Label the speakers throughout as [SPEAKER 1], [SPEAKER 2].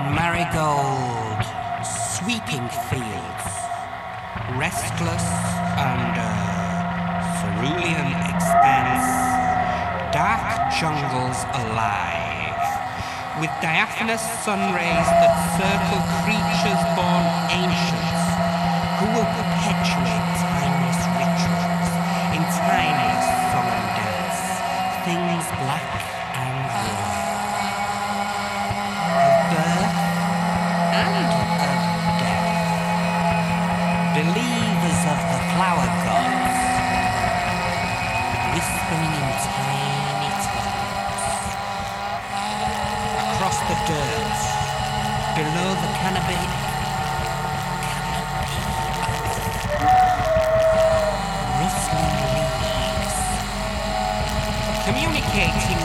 [SPEAKER 1] marigold sweeping fields, restless under cerulean expanse, dark jungles alive, with diaphanous sun rays that circle creatures born ancients who will perpetuate timeless rituals in timeless solemn dance, things black flower gods, whispering in tiny tones. Across the dirt, below the canopy, rustling leaves, communicating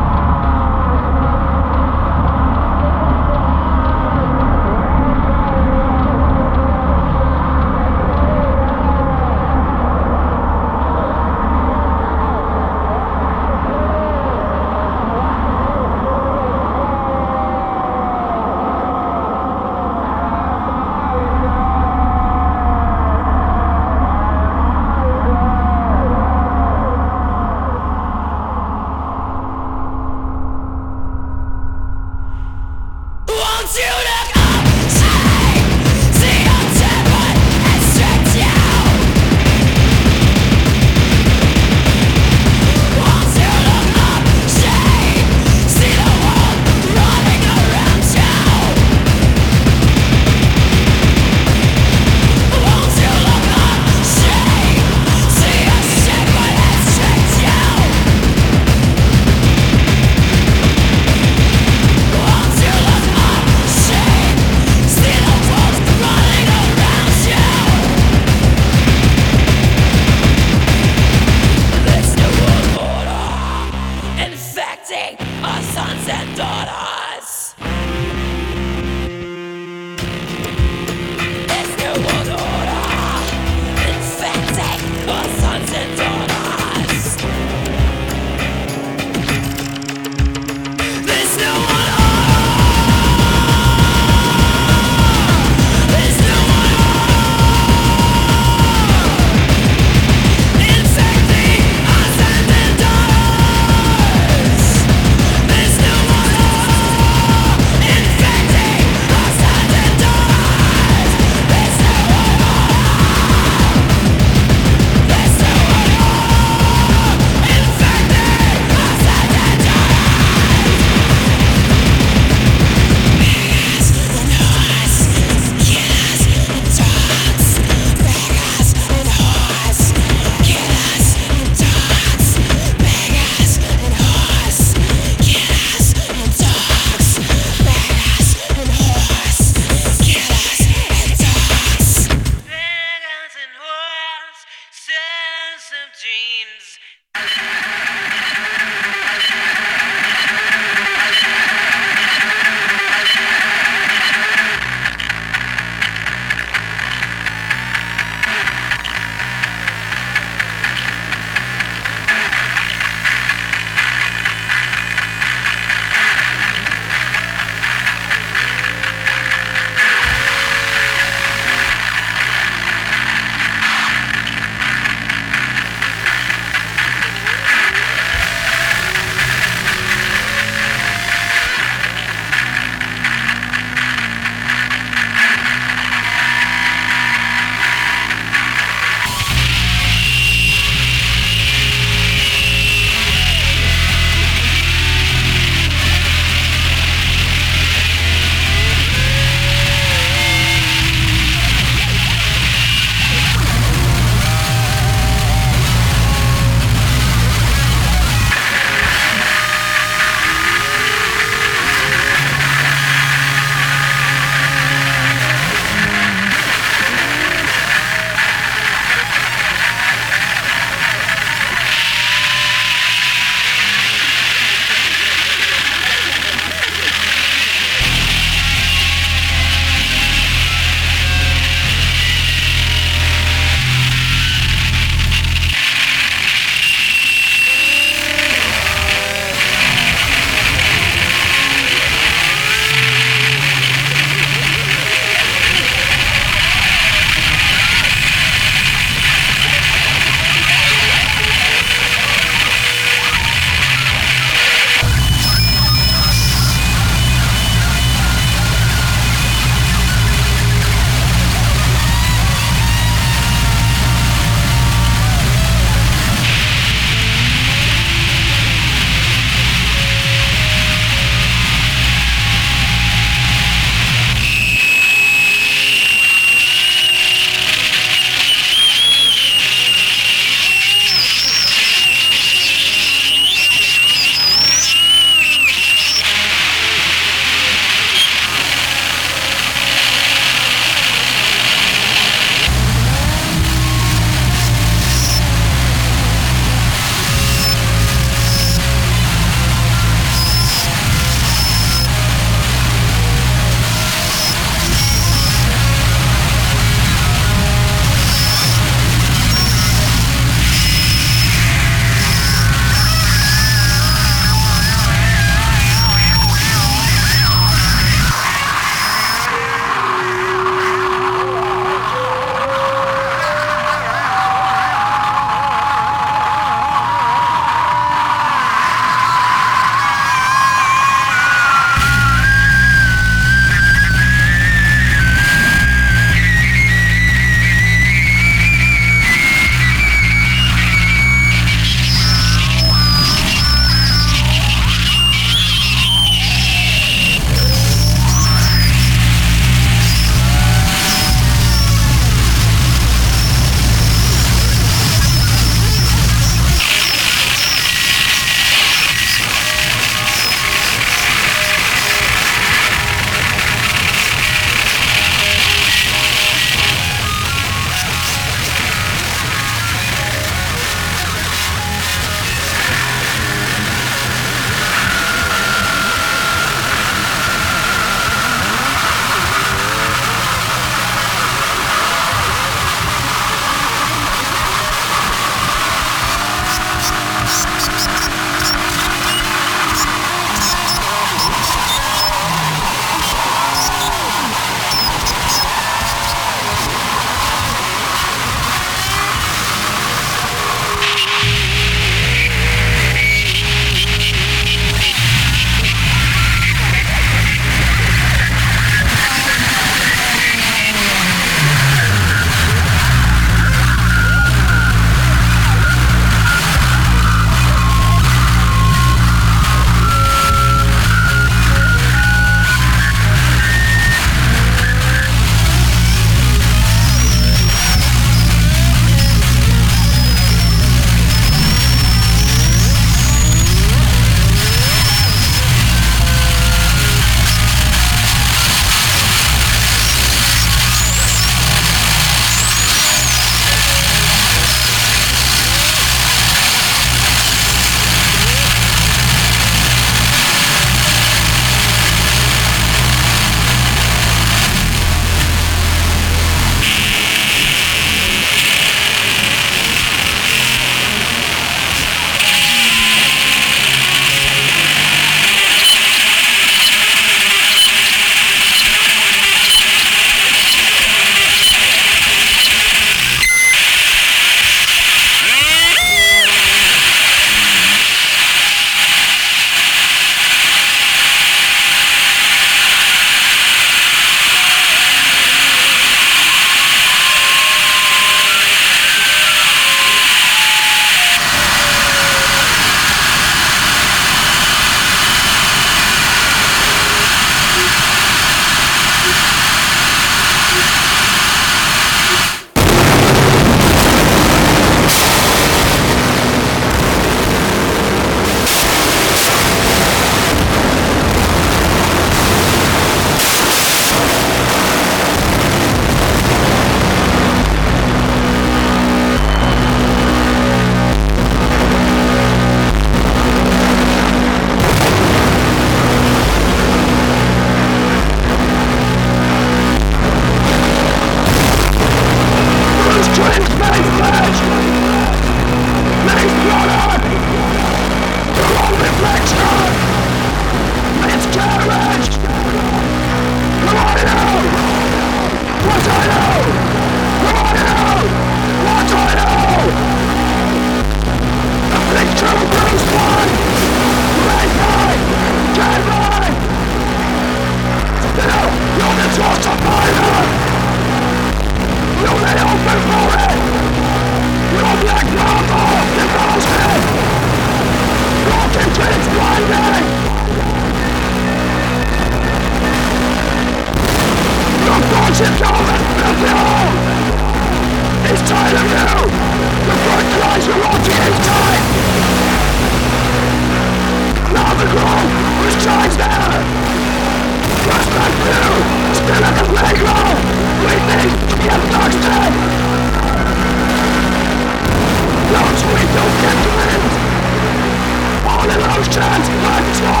[SPEAKER 1] Agent Hector!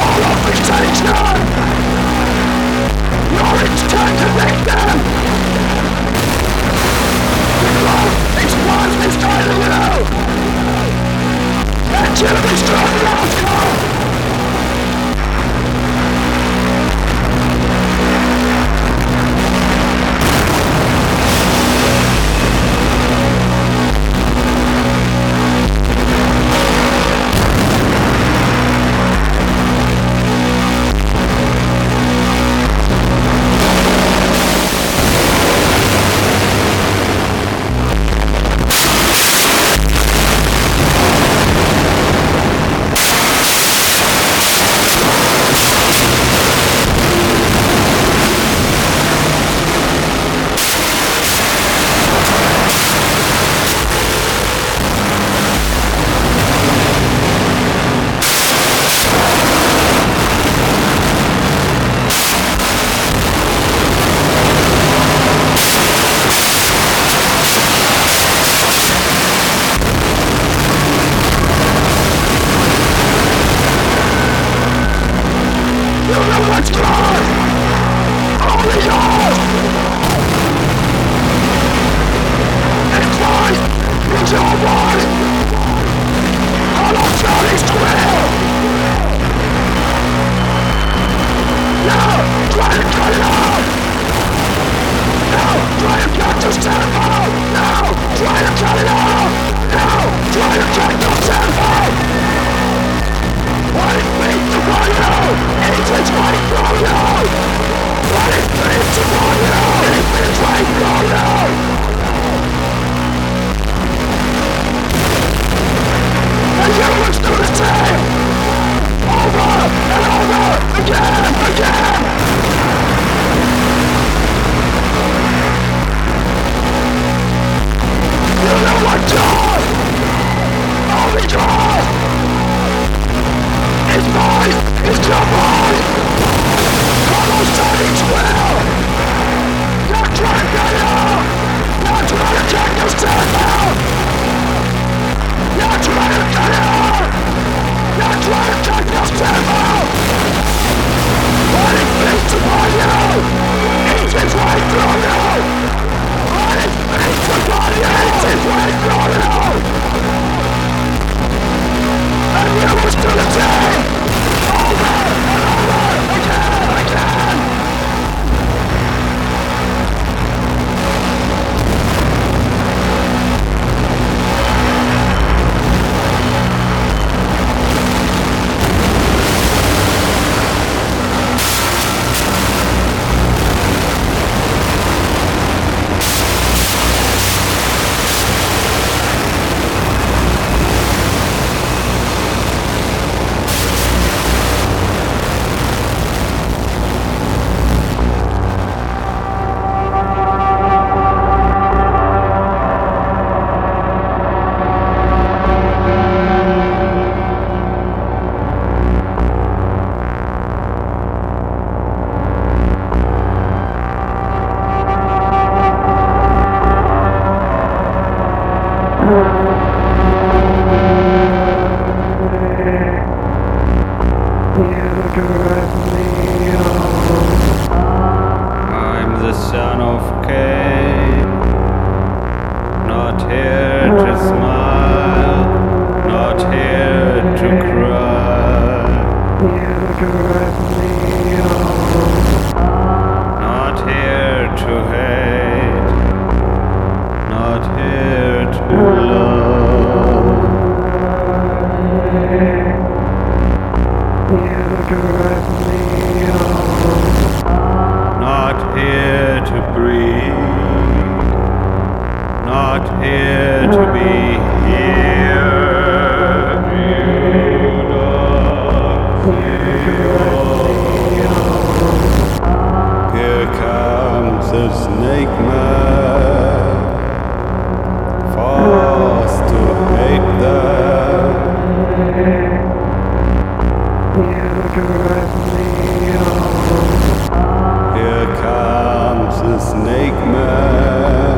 [SPEAKER 1] All of the Satan! Knowledge to make them! The love is one is guiding you! Agent is dropping! I'm the son of Cain, not
[SPEAKER 2] here to smile, not here to cry. Not here to a snake man, fast to hate them. Here comes a snake man,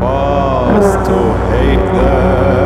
[SPEAKER 2] fast to hate them.